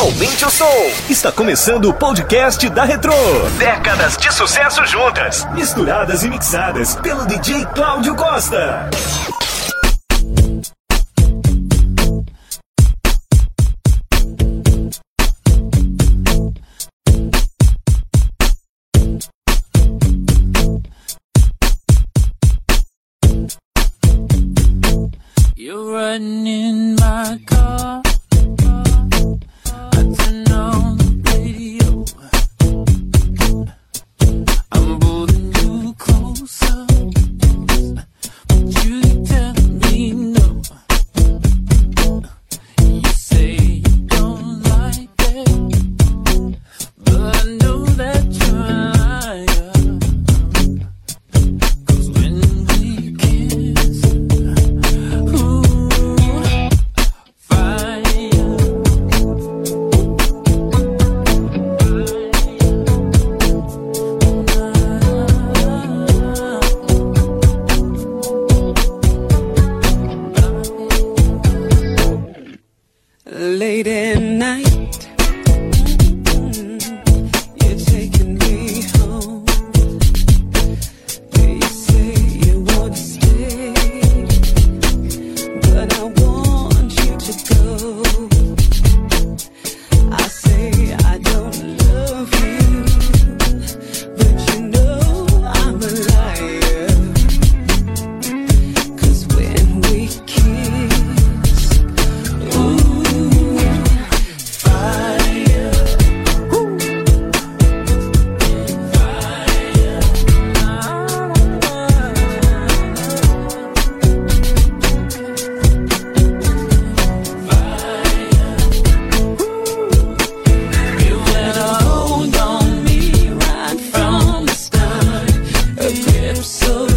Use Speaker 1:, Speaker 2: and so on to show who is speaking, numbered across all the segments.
Speaker 1: Aumente o som. Está começando o podcast da Retro. Décadas de sucesso juntas, misturadas e mixadas pelo DJ Cláudio Costa.
Speaker 2: You're running
Speaker 3: so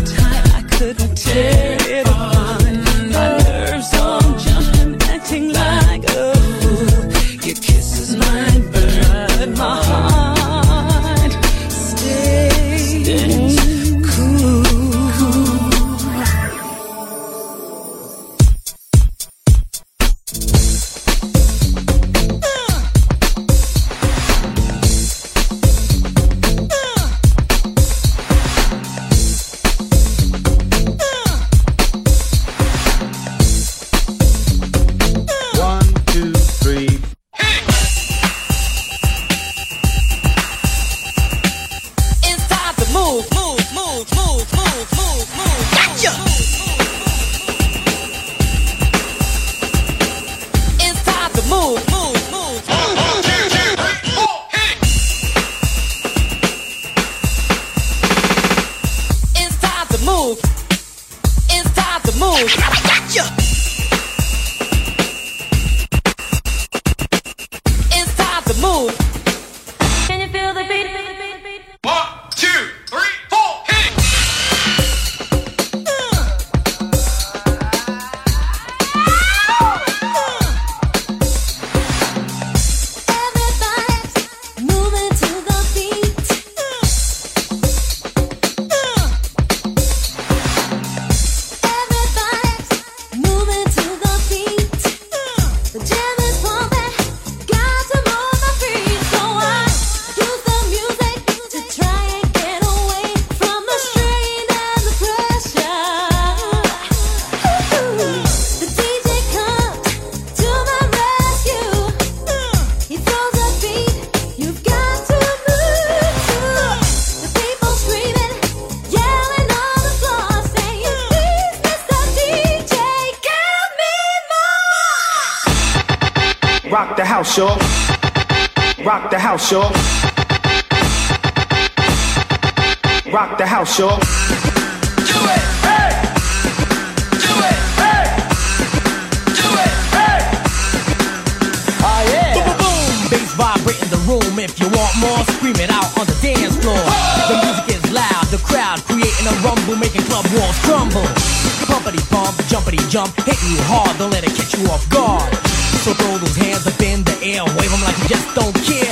Speaker 2: Gotcha.
Speaker 4: Rock the house, y'all. Rock the house, y'all. Rock the house, y'all.
Speaker 5: Do it! Hey! Do it! Hey! Do it! Hey!
Speaker 6: Ah, boom, boom, boom. Bass vibrating the room. If you want more, scream it out on the dance floor. The music is loud, the crowd creating a rumble, making club walls crumble. Pumpity bump, jumpity jump, hitting you hard, don't let it catch you off guard. So throw those hands up in the air, wave them like you just don't care.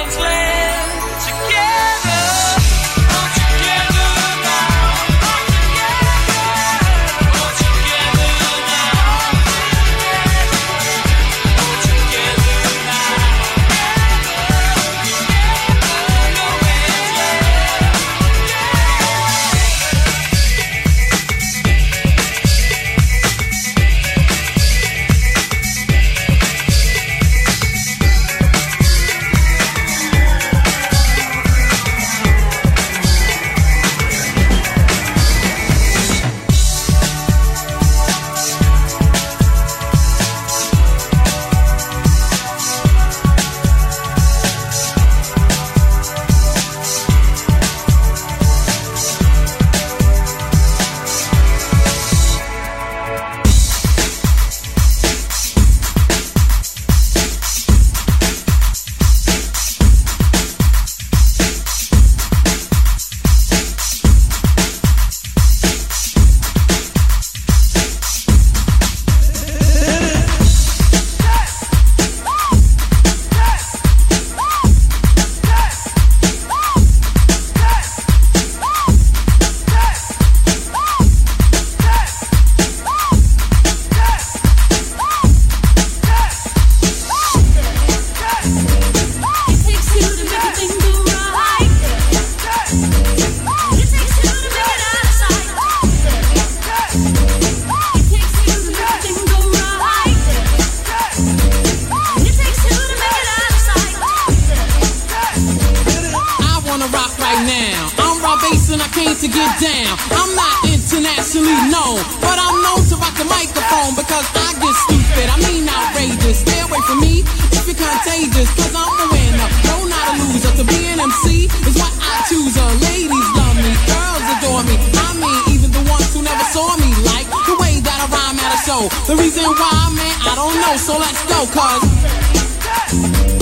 Speaker 7: No man's
Speaker 8: get down. I'm not internationally known, but I'm known to rock the microphone because I get stupid. I mean outrageous. Stay away from me if you're contagious, cause I'm the winner. No, not a loser. To be an MC is what I choose. Uh, ladies love me, girls adore me. I mean, even the ones who never saw me like the way that I rhyme at a show. The reason why, man, I don't know. So let's go, cause.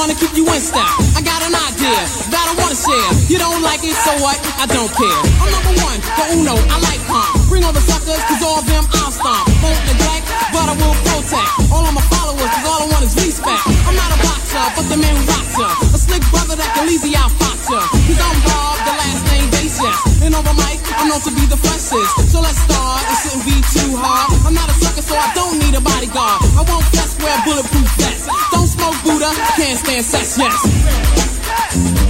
Speaker 8: Gonna keep you in step. I got an idea that I wanna share. You don't like it, so what? I don't care. I'm number one, the uno, I like calm. Bring all the suckers, cause all of them I'll stomp. Won't neglect, but I will protect. All of my followers, cause all I want is respect. I'm not a boxer, but the man who rocks ya. A slick brother that can easy out fox. Cause I'm Bob, the last name Base. And over mic, I'm known to be the freshest. So let's start, it shouldn't be too hard. I'm not a sucker, so I don't need a bodyguard. I won't fess, wear bulletproof vests. Stand sex, yes.